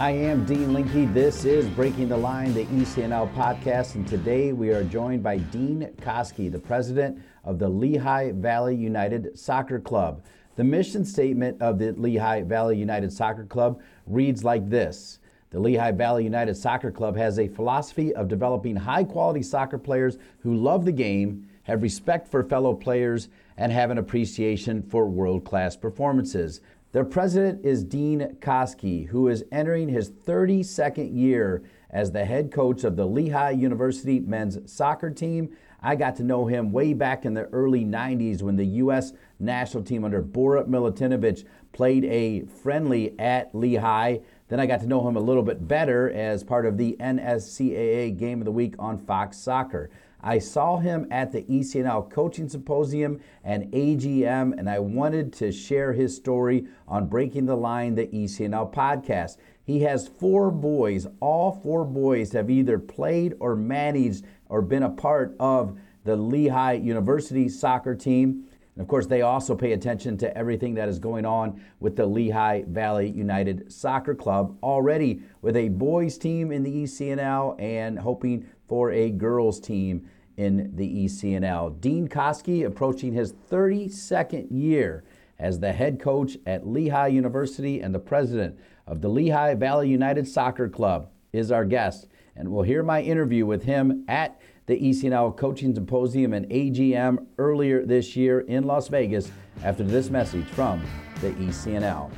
I am Dean Linke. This is Breaking the Line, the ECNL podcast, and today we are joined by Dean Koski, the president of the Lehigh Valley United Soccer Club. The mission statement of the Lehigh Valley United Soccer Club reads like this The Lehigh Valley United Soccer Club has a philosophy of developing high quality soccer players who love the game, have respect for fellow players, and have an appreciation for world class performances. Their president is Dean Koski, who is entering his 32nd year as the head coach of the Lehigh University men's soccer team. I got to know him way back in the early 90s when the U.S. national team under Bora Milutinovic played a friendly at Lehigh. Then I got to know him a little bit better as part of the NSCAA Game of the Week on Fox Soccer. I saw him at the ECNL Coaching Symposium and AGM, and I wanted to share his story on Breaking the Line, the ECNL podcast. He has four boys. All four boys have either played or managed or been a part of the Lehigh University soccer team. And of course, they also pay attention to everything that is going on with the Lehigh Valley United Soccer Club, already with a boys team in the ECNL and hoping for a girls team in the ECNL. Dean Koski approaching his 32nd year as the head coach at Lehigh University and the president of the Lehigh Valley United Soccer Club is our guest. And we'll hear my interview with him at the ECNL Coaching Symposium and AGM earlier this year in Las Vegas after this message from the ECNL.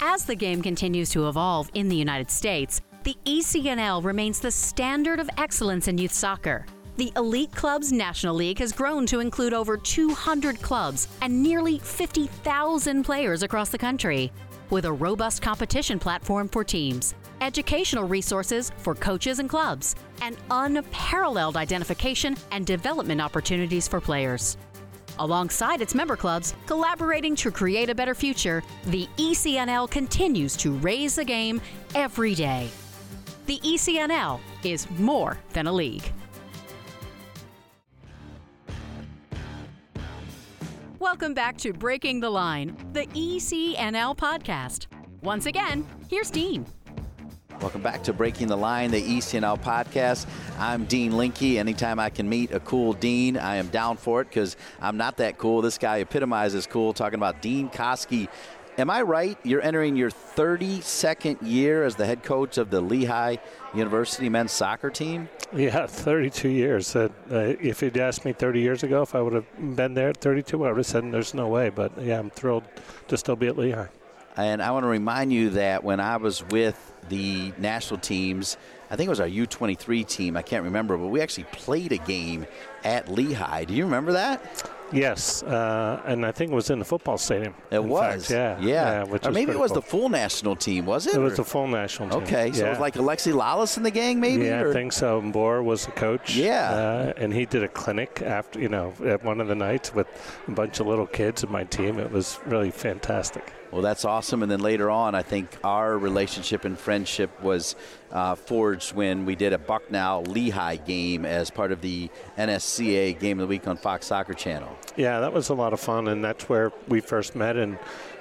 As the game continues to evolve in the United States, the ECNL remains the standard of excellence in youth soccer. The Elite Clubs National League has grown to include over 200 clubs and nearly 50,000 players across the country. With a robust competition platform for teams, educational resources for coaches and clubs, and unparalleled identification and development opportunities for players. Alongside its member clubs, collaborating to create a better future, the ECNL continues to raise the game every day. The ECNL is more than a league. Welcome back to Breaking the Line, the ECNL podcast. Once again, here's Dean. Welcome back to Breaking the Line, the ECNL podcast. I'm Dean Linke. Anytime I can meet a cool Dean, I am down for it because I'm not that cool. This guy epitomizes cool, talking about Dean Koski, Am I right? You're entering your 32nd year as the head coach of the Lehigh University men's soccer team? Yeah, 32 years. Uh, if you'd asked me 30 years ago if I would have been there at 32, I would have said there's no way. But yeah, I'm thrilled to still be at Lehigh. And I want to remind you that when I was with the national teams, I think it was our U23 team, I can't remember, but we actually played a game at Lehigh. Do you remember that? Yes, uh, and I think it was in the football stadium. It was, fact. yeah, yeah. yeah or maybe it was cool. the full national team, was it? It was the full national team. Okay, so yeah. it was like Alexi Lalas in the gang, maybe. Yeah, or? I think so. Bor was the coach. Yeah, uh, and he did a clinic after you know at one of the nights with a bunch of little kids in my team. It was really fantastic. Well, that's awesome. And then later on, I think our relationship and friendship was uh, forged when we did a Bucknell Lehigh game as part of the NSCAA Game of the Week on Fox Soccer Channel. Yeah, that was a lot of fun, and that's where we first met. And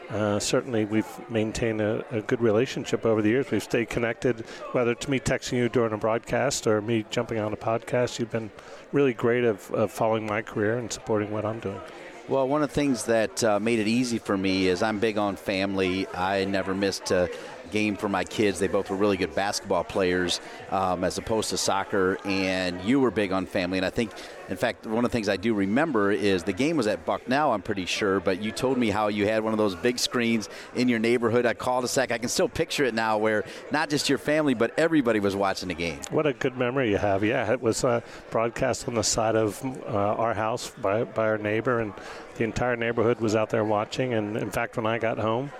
uh, certainly, we've maintained a, a, good relationship over the years. We've stayed connected, whether it's me texting you during a broadcast or me jumping on a podcast. You've been really great of, of following my career and supporting what I'm doing. Well, one of the things that uh, made it easy for me is I'm big on family. I never missed a game for my kids. They both were really good basketball players um, as opposed to soccer, and you were big on family. And I think, in fact, one of the things I do remember is the game was at Bucknell, I'm pretty sure, but you told me how you had one of those big screens in your neighborhood at cul-de-sac. I can still picture it now where not just your family, but everybody was watching the game. What a good memory you have. Yeah, it was uh, broadcast on the side of uh, our house by, by our neighbor, and the entire neighborhood was out there watching. And in fact, when I got home,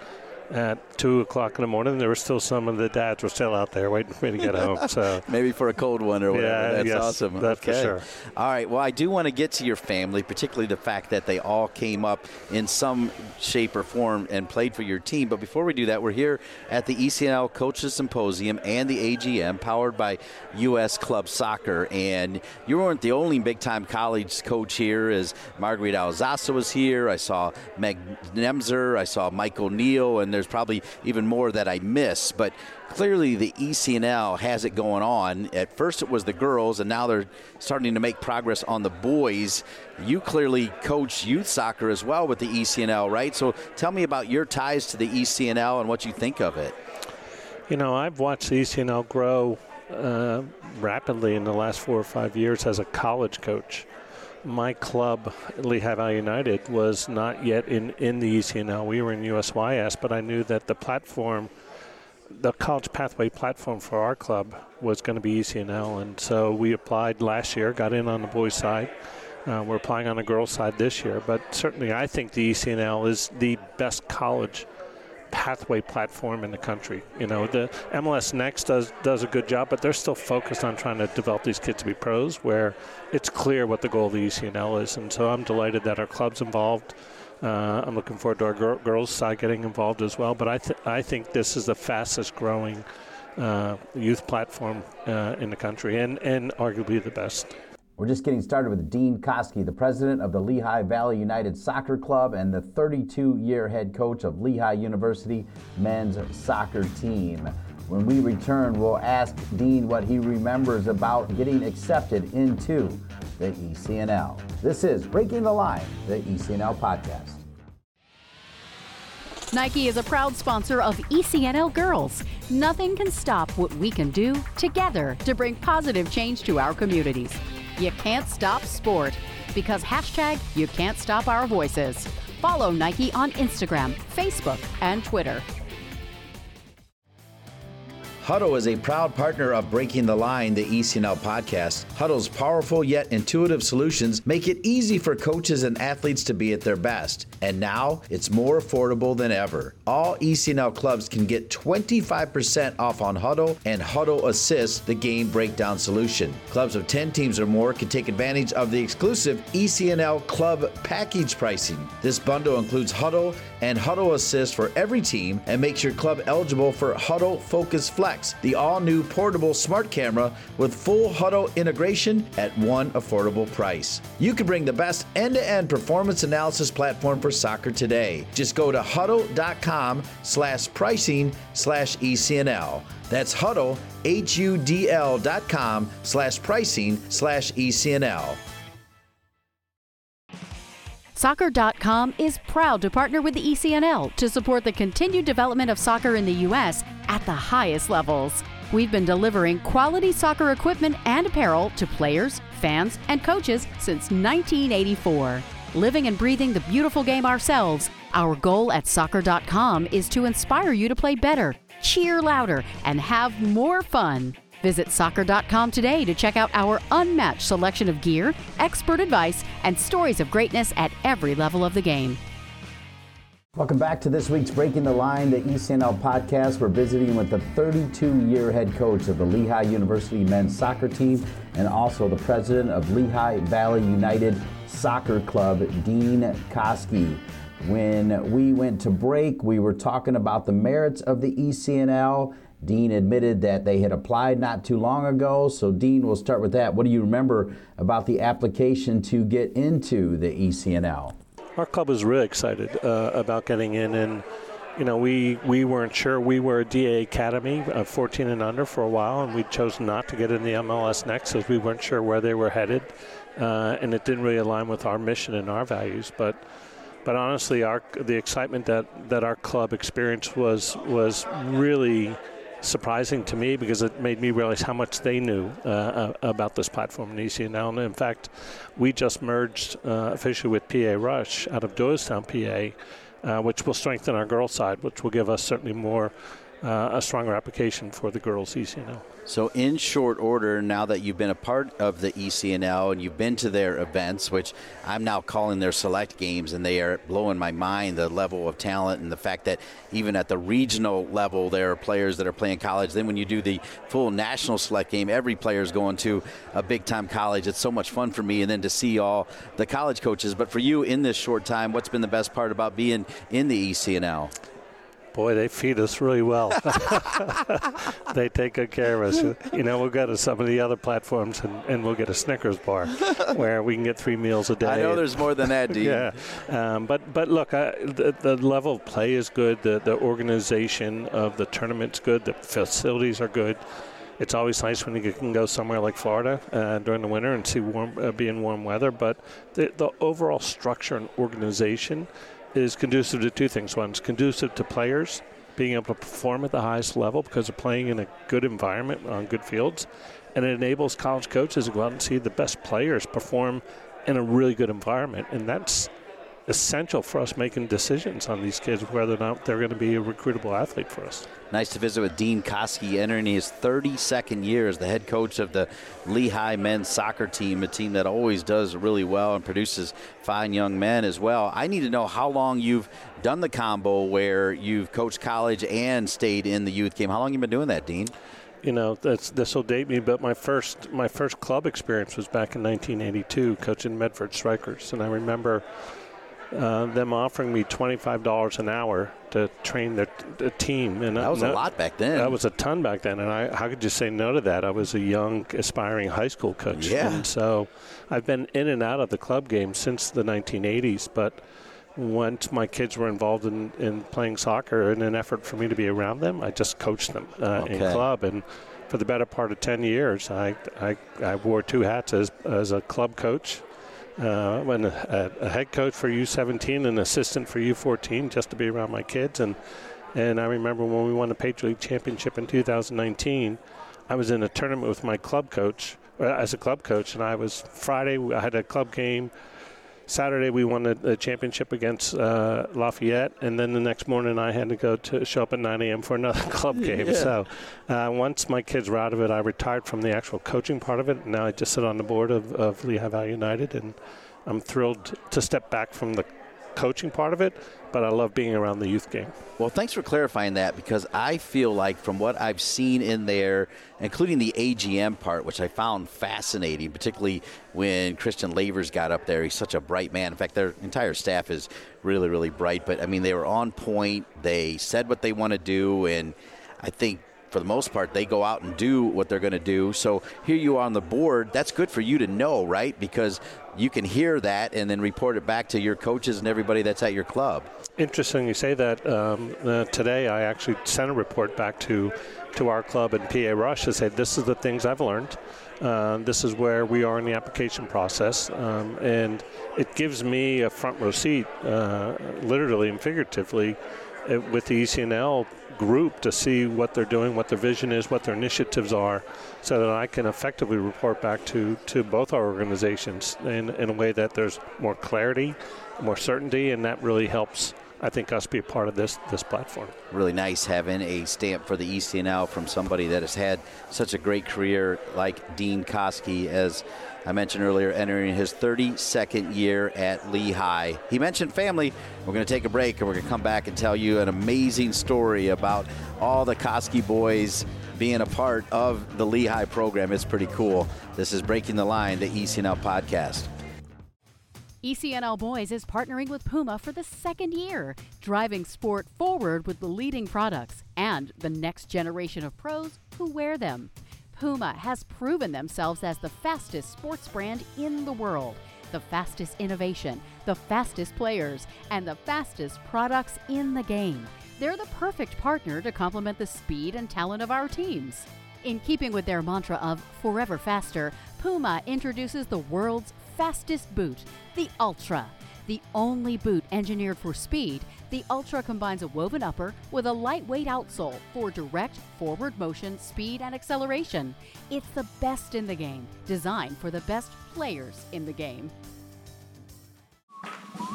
at two o'clock in the morning. There were still some of the dads were still out there waiting for me to get home. So maybe for a cold one or whatever. Yeah, that's yes, awesome. That's okay. for sure. All right. Well, I do want to get to your family, particularly the fact that they all came up in some shape or form and played for your team. But before we do that, we're here at the ECNL Coaches Symposium and the AGM, powered by U.S. Club Soccer. And you weren't the only big-time college coach here. As Marguerite Alzasa was here, I saw Meg Nemzer, I saw Michael Neal, and there's probably even more that I miss. But clearly the ECNL has it going on. At first it was the girls, and now they're starting to make progress on the boys. You clearly coach youth soccer as well with the ECNL, right? So tell me about your ties to the ECNL and what you think of it. You know, I've watched the ECNL grow uh, rapidly in the last four or five years as a college coach my club, Lehigh United, was not yet in, in the ECNL. We were in USYS, but I knew that the platform, the college pathway platform for our club was going to be ECNL. And so we applied last year, got in on the boys' side. Uh, we're applying on the girls' side this year. But certainly, I think the ECNL is the best college pathway platform in the country. You know, the MLS Next does does a good job, but they're still focused on trying to develop these kids to be pros, where it's clear what the goal of the ECNL is. And so I'm delighted that our club's involved. Uh, I'm looking forward to our gir- girls' side getting involved as well. But I th- I think this is the fastest growing uh, youth platform uh, in the country, and and arguably the best. We're just getting started with Dean Koski, the president of the Lehigh Valley United Soccer Club and the 32 year head coach of Lehigh University men's soccer team. When we return, we'll ask Dean what he remembers about getting accepted into the ECNL. This is Breaking the Line, the ECNL podcast. Nike is a proud sponsor of ECNL Girls. Nothing can stop what we can do together to bring positive change to our communities. You can't stop sport because hashtag you can't stop our voices. Follow Nike on Instagram, Facebook, and Twitter. Hudl is a proud partner of Breaking the Line, the ECNL podcast. Hudl's powerful yet intuitive solutions make it easy for coaches and athletes to be at their best. And now it's more affordable than ever. All ECNL clubs can get 25% off on Hudl and Hudl Assist, the game breakdown solution. Clubs of 10 teams or more can take advantage of the exclusive ECNL club package pricing. This bundle includes Hudl and Hudl Assist for every team and makes your club eligible for Hudl Focus Flex the all new portable smart camera with full Hudl integration at one affordable price. You can bring the best end to end performance analysis platform for soccer today. Just go to hudl.com slash pricing slash ECNL. That's Hudl, H U D L dot com slash pricing slash ECNL. Soccer.com is proud to partner with the ECNL to support the continued development of soccer in the U.S. at the highest levels. We've been delivering quality soccer equipment and apparel to players, fans, and coaches since 1984. Living and breathing the beautiful game ourselves, our goal at Soccer.com is to inspire you to play better, cheer louder, and have more fun. Visit soccer.com today to check out our unmatched selection of gear, expert advice, and stories of greatness at every level of the game. Welcome back to this week's Breaking the Line, the ECNL podcast. We're visiting with the 32 year head coach of the Lehigh University men's soccer team and also the president of Lehigh Valley United Soccer Club, Dean Koski. When we went to break, we were talking about the merits of the ECNL Dean admitted that they had applied not too long ago. So, Dean, we'll start with that. What do you remember about the application to get into the ECNL? Our club was really excited uh, about getting in, and you know, we we weren't sure. We were a DA academy of 14 and under for a while, and we chose not to get in the MLS next because we weren't sure where they were headed, uh, and it didn't really align with our mission and our values. But but honestly, our the excitement that that our club experienced was was really surprising to me because it made me realize how much they knew uh, uh about this platform in ECNL. And in fact, we just merged uh, officially with PA Rush out of Doylestown, PA, uh, which will strengthen our girls' side, which will give us certainly more uh, a stronger application for the girls ECNL. So, in short order, now that you've been a part of the ECNL and you've been to their events, which I'm now calling their select games, and they are blowing my mind the level of talent and the fact that even at the regional level, there are players that are playing college. Then, when you do the full national select game, every player is going to a big time college. It's so much fun for me, and then to see all the college coaches. But for you in this short time, what's been the best part about being in the ECNL? Boy, they feed us really well. they take good care of us. You know, we'll go to some of the other platforms and, and we'll get a Snickers bar where we can get three meals a day. I know there's more than that, Dean. yeah. Um, but, but look, I, the, the level of play is good. The, the organization of the tournament's good. The facilities are good it's always nice when you can go somewhere like Florida uh, during the winter and see warm, uh, be in warm weather. But the, the overall structure and organization is conducive to two things. One, it's conducive to players being able to perform at the highest level because they're playing in a good environment on good fields. And it enables college coaches to go out and see the best players perform in a really good environment. And that's essential for us making decisions on these kids whether or not they're going to be a recruitable athlete for us. Nice to visit with Dean Koski entering his 32nd year as the head coach of the Lehigh men's soccer team, a team that always does really well and produces fine young men as well. I need to know how long you've done the combo where you've coached college and stayed in the youth game. How long have you been doing that, Dean? you know this will date me, but my first my first club experience was back in 1982, coaching Medford Strikers, and I remember uh, them offering me $25 an hour to train their, team. And that was a lot back then. That was a ton back then. And I, how could you say no to that? I was a young, aspiring high school coach. Yeah. And so I've been in and out of the club game since the 1980s. But once my kids were involved in, in playing soccer in an effort for me to be around them, I just coached them uh, okay. in club. And for the better part of 10 years, I, I, I wore two hats as, as a club coach uh, when a, a, head coach for U17 and assistant for U14 just to be around my kids. And and I remember when we won the Patriot League championship in 2019, I was in a tournament with my club coach uh, as a club coach, and I was Friday. I had a club game Saturday we won the, championship against uh, Lafayette, and then the next morning I had to go to show up at 9 a.m. for another club game. Yeah. So uh, once my kids were out of it, I retired from the actual coaching part of it. Now I just sit on the board of, of Lehigh Valley United, and I'm thrilled to step back from the coaching part of it, but I love being around the youth game. Well, thanks for clarifying that because I feel like from what I've seen in there, including the AGM part, which I found fascinating, particularly when Christian Lavers got up there. He's such a bright man. In fact, their entire staff is really, really bright. But I mean, they were on point. They said what they want to do, and I think for the most part, they go out and do what they're going to do. So here you are on the board. That's good for you to know, right? Because you can hear that and then report it back to your coaches and everybody that's at your club. Interesting you say that. Um, uh, today, I actually sent a report back to to our club and PA Rush to say this is the things I've learned. Uh, this is where we are in the application process, um, and it gives me a front row seat, uh, literally and figuratively, Uh, with the ECNL group to see what they're doing, what their vision is, what their initiatives are, so that I can effectively report back to, to both our organizations in, in a way that there's more clarity, more certainty, and that really helps. I think us be a part of this this platform. Really nice having a stamp for the ECNL from somebody that has had such a great career like Dean Koski as I mentioned earlier, entering his 32nd year at Lehigh. He mentioned family. We're going to take a break and we're going to come back and tell you an amazing story about all the Koski boys being a part of the Lehigh program. It's pretty cool. This is Breaking the Line, the ECNL podcast. ECNL Boys is partnering with Puma for the second year, driving sport forward with the leading products and the next generation of pros who wear them. Puma has proven themselves as the fastest sports brand in the world, the fastest innovation, the fastest players, and the fastest products in the game. They're the perfect partner to complement the speed and talent of our teams. In keeping with their mantra of forever faster, Puma introduces the world's fastest boot, the Ultra. The only boot engineered for speed, the Ultra combines a woven upper with a lightweight outsole for direct forward motion, speed, and acceleration. It's the best in the game, designed for the best players in the game.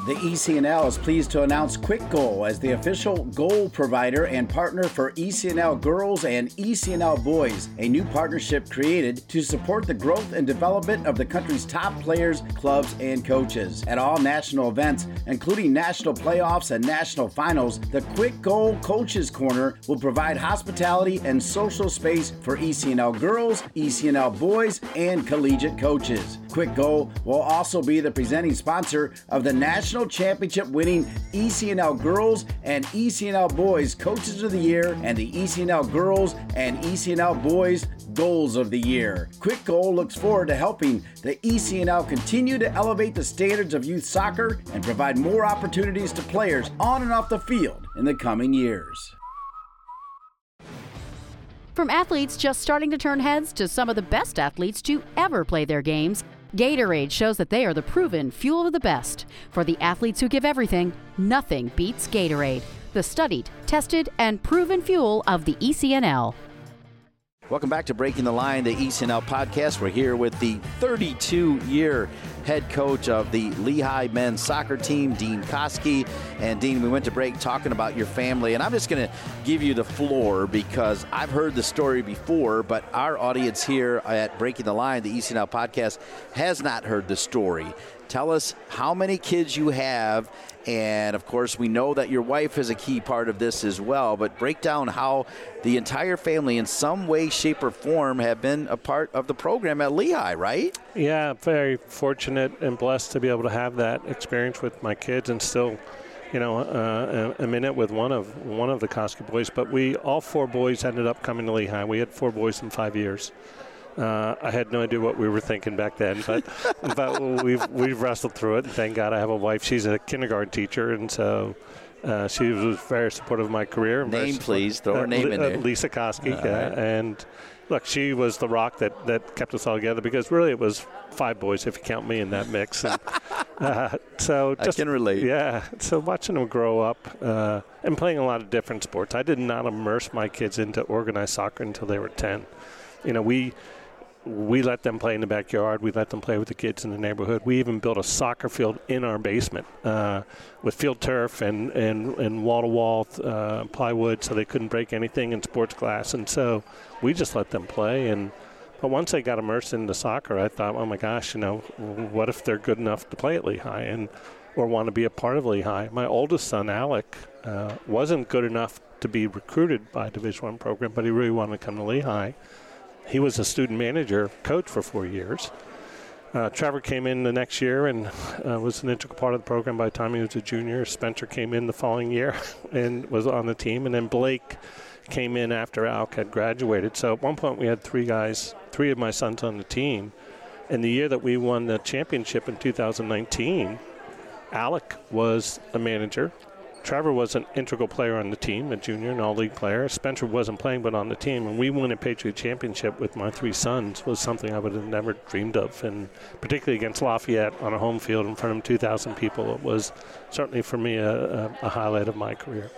The ECNL is pleased to announce Quick Goal as the official goal provider and partner for ECNL girls and ECNL boys, a new partnership created to support the growth and development of the country's top players, clubs, and coaches. At all national events, including national playoffs and national finals, the Quick Goal Coaches Corner will provide hospitality and social space for ECNL girls, ECNL boys, and collegiate coaches. Quick Goal will also be the presenting sponsor of the National Championship winning ECNL Girls and ECNL Boys Coaches of the Year and the ECNL Girls and ECNL Boys Goals of the Year. Quick Goal looks forward to helping the ECNL continue to elevate the standards of youth soccer and provide more opportunities to players on and off the field in the coming years. From athletes just starting to turn heads to some of the best athletes to ever play their games, Gatorade shows that they are the proven fuel of the best. For the athletes who give everything, nothing beats Gatorade, the studied, tested, and proven fuel of the ECNL. Welcome back to Breaking the Line, the ECNL podcast. We're here with the 32 year head coach of the Lehigh men's soccer team, Dean Koski. And Dean, we went to break talking about your family, and I'm just going to give you the floor because I've heard the story before, but our audience here at Breaking the Line, the ECNL podcast, has not heard the story. Tell us how many kids you have, and of course, we know that your wife is a key part of this as well. But break down how the entire family, in some way, shape, or form, have been a part of the program at Lehigh, right? Yeah, very fortunate and blessed to be able to have that experience with my kids, and still you know, uh, a minute with one of one of the Koski boys. But we all four boys ended up coming to Lehigh. We had four boys in five years. Uh, I had no idea what we were thinking back then, but but we've we've wrestled through it. And thank God I have a wife. She's a kindergarten teacher, and so uh, she was very supportive of my career. Name, please. Throw her uh, name in there. Lisa Koski, right. and look, she was the rock that, that kept us all together because really it was five boys if you count me in that mix. And, uh, so just, I can relate. Yeah. So watching them grow up uh, and playing a lot of different sports. I did not immerse my kids into organized soccer until they were ten. You know, we we let them play in the backyard. We let them play with the kids in the neighborhood. We even built a soccer field in our basement uh, with field turf and and and wall to wall plywood, so they couldn't break anything in sports glass. And so we just let them play. And but once they got immersed into soccer, I thought, oh my gosh, you know, what if they're good enough to play at Lehigh and or want to be a part of Lehigh? My oldest son, Alec, uh, wasn't good enough to be recruited by a Division One program, but he really wanted to come to Lehigh he was a student manager coach for four years. Uh, Trevor came in the next year and uh, was an integral part of the program by the time he was a junior. Spencer came in the following year and was on the team. And then Blake came in after Alec had graduated. So at one point we had three guys, three of my sons on the team. And the year that we won the championship in 2019, Alec was a manager. Trevor was an integral player on the team, a junior and all league player. Spencer wasn't playing, but on the team. And we won a Patriot Championship with my three sons was something I would have never dreamed of. And particularly against Lafayette on a home field in front of 2,000 people, it was certainly for me a, a, a highlight of my career.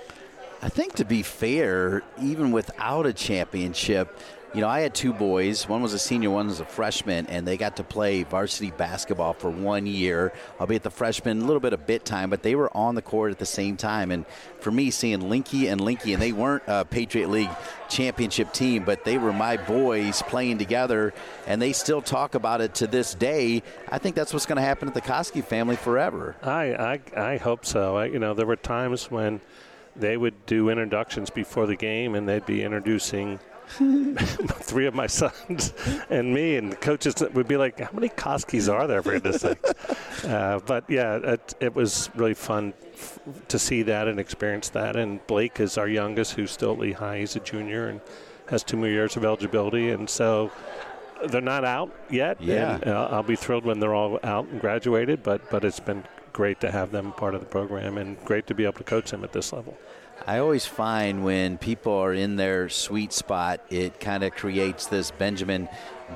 I think to be fair, even without a championship, you know, I had two boys. One was a senior, one was a freshman, and they got to play varsity basketball for one year. Albeit the freshman, a little bit of bit time, but they were on the court at the same time. And for me, seeing Linke and Linke, and they weren't a Patriot League championship team, but they were my boys playing together, and they still talk about it to this day. I think that's what's going to happen at the Koski family forever. I I, I hope so. I, you know, there were times when they would do introductions before the game, and they'd be introducing – three of my sons and me, and the coaches would be like, "How many Koskis are there for this thing?" Uh, but yeah, it, it, was really fun f- to see that and experience that. And Blake is our youngest, who's still at Lehigh. He's a junior and has two more years of eligibility, and so they're not out yet. Yeah, and, uh, I'll be thrilled when they're all out and graduated. But but it's been great to have them part of the program and great to be able to coach them at this level. I always find when people are in their sweet spot, it kind of creates this Benjamin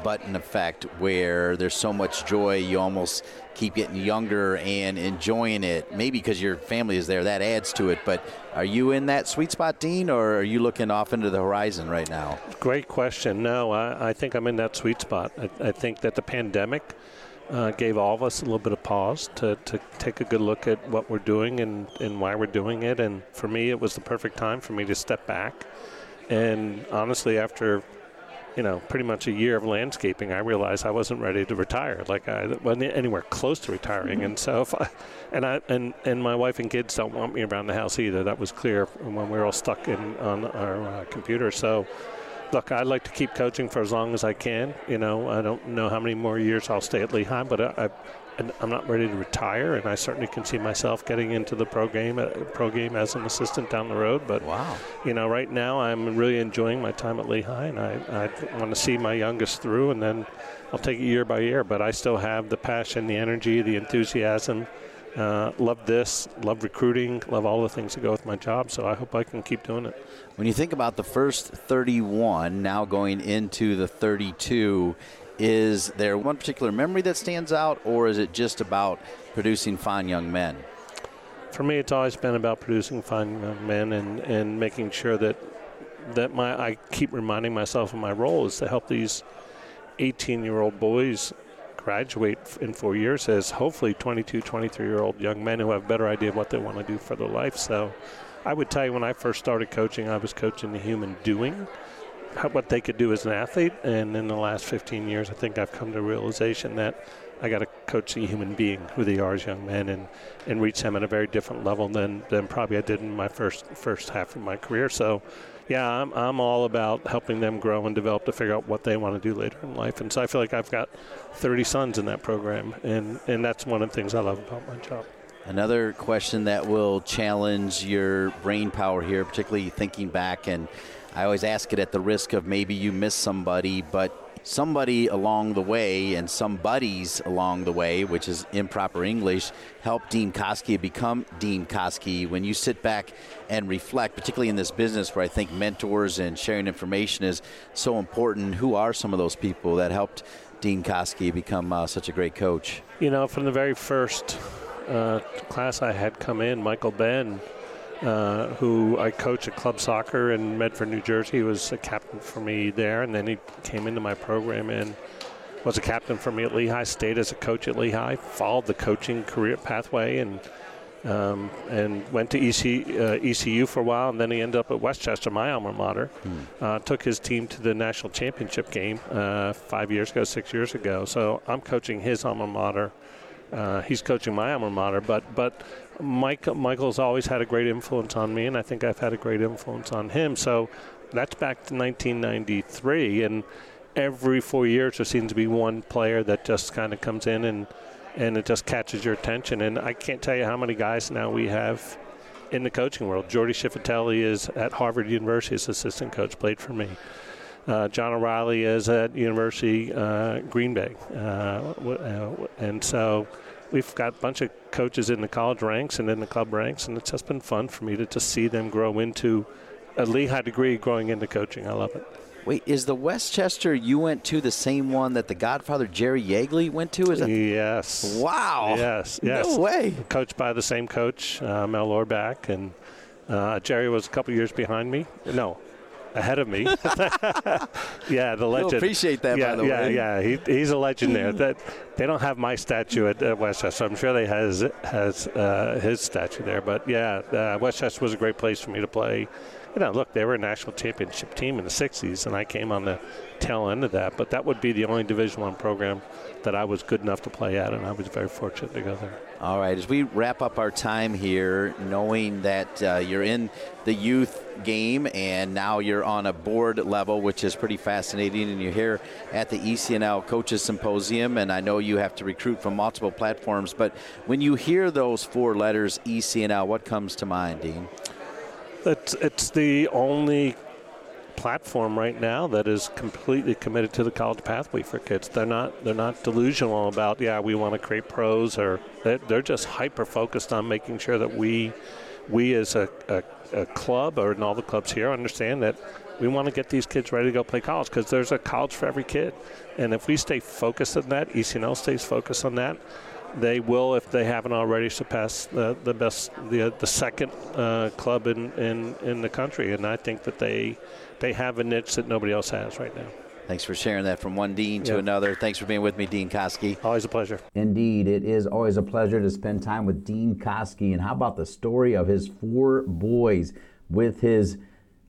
Button effect where there's so much joy, you almost keep getting younger and enjoying it. Maybe because your family is there, that adds to it. But are you in that sweet spot, Dean, or are you looking off into the horizon right now? Great question. No, I, I think I'm in that sweet spot. I, I think that the pandemic uh, gave all of us a little bit of pause to, to take a good look at what we're doing and, and why we're doing it. And for me, it was the perfect time for me to step back. And honestly, after you know, pretty much a year of landscaping, I realized I wasn't ready to retire. Like I wasn't anywhere close to retiring, mm-hmm. and so if I, and I and and my wife and kids don't want me around the house either. That was clear when we were all stuck in on our uh, computer. So, look, I'd like to keep coaching for as long as I can. You know, I don't know how many more years I'll stay at Lehigh, but I, I, I'm not ready to retire, and I certainly can see myself getting into the pro game, uh, pro game as an assistant down the road. But wow, you know, right now I'm really enjoying my time at Lehigh, and I, I want to see my youngest through, and then I'll take it year by year. But I still have the passion, the energy, the enthusiasm. Uh, love this, love recruiting, love all the things that go with my job. So I hope I can keep doing it. When you think about the first 31, now going into the 32 is there one particular memory that stands out, or is it just about producing fine young men? For me, it's always been about producing fine young men and, and making sure that that my I keep reminding myself of my role is to help these 18 year old boys graduate in four years as hopefully 22, 23 year old young men who have a better idea of what they want to do for their life. So I would tell you when I first started coaching, I was coaching the human doing what they could do as an athlete. And in the last 15 years, I think I've come to realization that I got to coach the human being, who they are as young men, and, and reach them at a very different level than, than probably I did in my first first half of my career. So, yeah, I'm, I'm all about helping them grow and develop to figure out what they want to do later in life. And so I feel like I've got 30 sons in that program, and, and that's one of the things I love about my job. Another question that will challenge your brain power here, particularly thinking back and – I always ask it at the risk of maybe you miss somebody, but somebody along the way and some buddies along the way, which is improper English, help Dean Koski become Dean Koski. When you sit back and reflect, particularly in this business where I think mentors and sharing information is so important, who are some of those people that helped Dean Koski become uh, such a great coach? You know, from the very first uh, class I had come in, Michael Ben uh, who I coach at club soccer in Medford, New Jersey. He was a captain for me there, and then he came into my program and was a captain for me at Lehigh. Stayed as a coach at Lehigh. Followed the coaching career pathway and um, and went to EC, uh, ECU for a while, and then he ended up at West Chester, my alma mater. Hmm. Uh, took his team to the national championship game uh, five years ago, six years ago. So I'm coaching his alma mater. Uh, he's coaching my alma mater, but but Mike Michael's always had a great influence on me, and I think I've had a great influence on him. So that's back to 1993, and every four years there seems to be one player that just kind of comes in and and it just catches your attention. And I can't tell you how many guys now we have in the coaching world. Jordy Schifatelli is at Harvard University as assistant coach, played for me. Uh, John O'Reilly is at University uh, Green Bay, uh, uh and so we've got a bunch of coaches in the college ranks and in the club ranks, and it's just been fun for me to just see them grow into a Lehigh degree growing into coaching. I love it. Wait, is the West Chester you went to the same one that the Godfather Jerry Yeagley went to? Is that yes. Wow. Yes. Yes. No way. Coached by the same coach, uh, Mel Lorback, and uh, Jerry was a couple years behind me. No, ahead of me. yeah, the legend. You'll appreciate that, yeah, by the yeah, way. Yeah, yeah. He, he's a legend there. That they don't have my statue at, at West Chester. I'm sure they has has uh, his statue there. But yeah, uh, West Chester was a great place for me to play. You know, look, they were a national championship team in the '60s, and I came on the tail end of that. But that would be the only Division One program that I was good enough to play at, and I was very fortunate to go there. All right, as we wrap up our time here, knowing that uh, you're in the youth game and now you're on a board level, which is pretty fascinating, and you're here at the ECNL Coaches Symposium, and I know you have to recruit from multiple platforms, but when you hear those four letters ECNL, what comes to mind, Dean? It's, it's the only platform right now that is completely committed to the college pathway for kids. They're not they're not delusional about yeah we want to create pros or they're, they're just hyper focused on making sure that we we as a, a, a club or in all the clubs here understand that we want to get these kids ready to go play college because there's a college for every kid. And if we stay focused on that, ECNL stays focused on that, they will, if they haven't already, surpass the, the best, the, the second uh, club in, in, in the country. And I think that they they have a niche that nobody else has right now. Thanks for sharing that from one dean to Yeah. another. Thanks for being with me, Dean Koski. Always a pleasure. Indeed, it is always a pleasure to spend time with Dean Koski. And how about the story of his four boys with his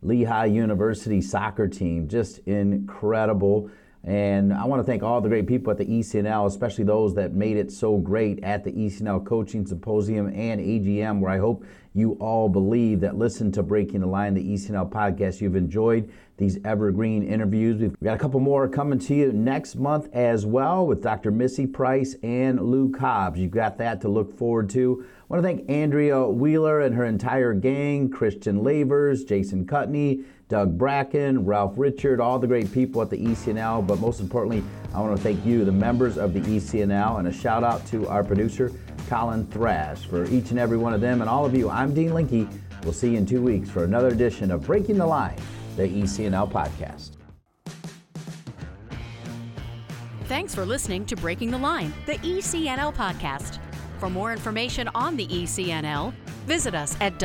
Lehigh University soccer team? Just incredible. And I want to thank all the great people at the ECNL, especially those that made it so great at the ECNL Coaching Symposium and AGM, where I hope you all believe that listen to Breaking the Line, the ECNL podcast. You've enjoyed these evergreen interviews. We've got a couple more coming to you next month as well with Dr. Missy Price and Lou Cobbs. You've got that to look forward to. I want to thank Andrea Wheeler and her entire gang, Christian Lavers, Jason Cutney, Doug Bracken, Ralph Richard, all the great people at the ECNL. But most importantly, I want to thank you, the members of the ECNL, and a shout out to our producer, Colin Thrash. For each and every one of them and all of you, I'm Dean Linke. We'll see you in two weeks for another edition of Breaking the Line, the ECNL podcast. Thanks for listening to Breaking the Line, the ECNL podcast. For more information on the ECNL, visit us at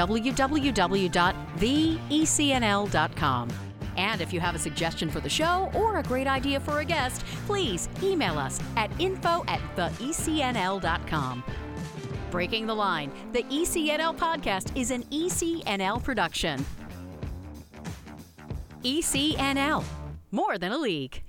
www.theecnl.com. And if you have a suggestion for the show or a great idea for a guest, please email us at info at theecnl.com. Breaking the Line, the ECNL podcast is an ECNL production. ECNL, more than a league.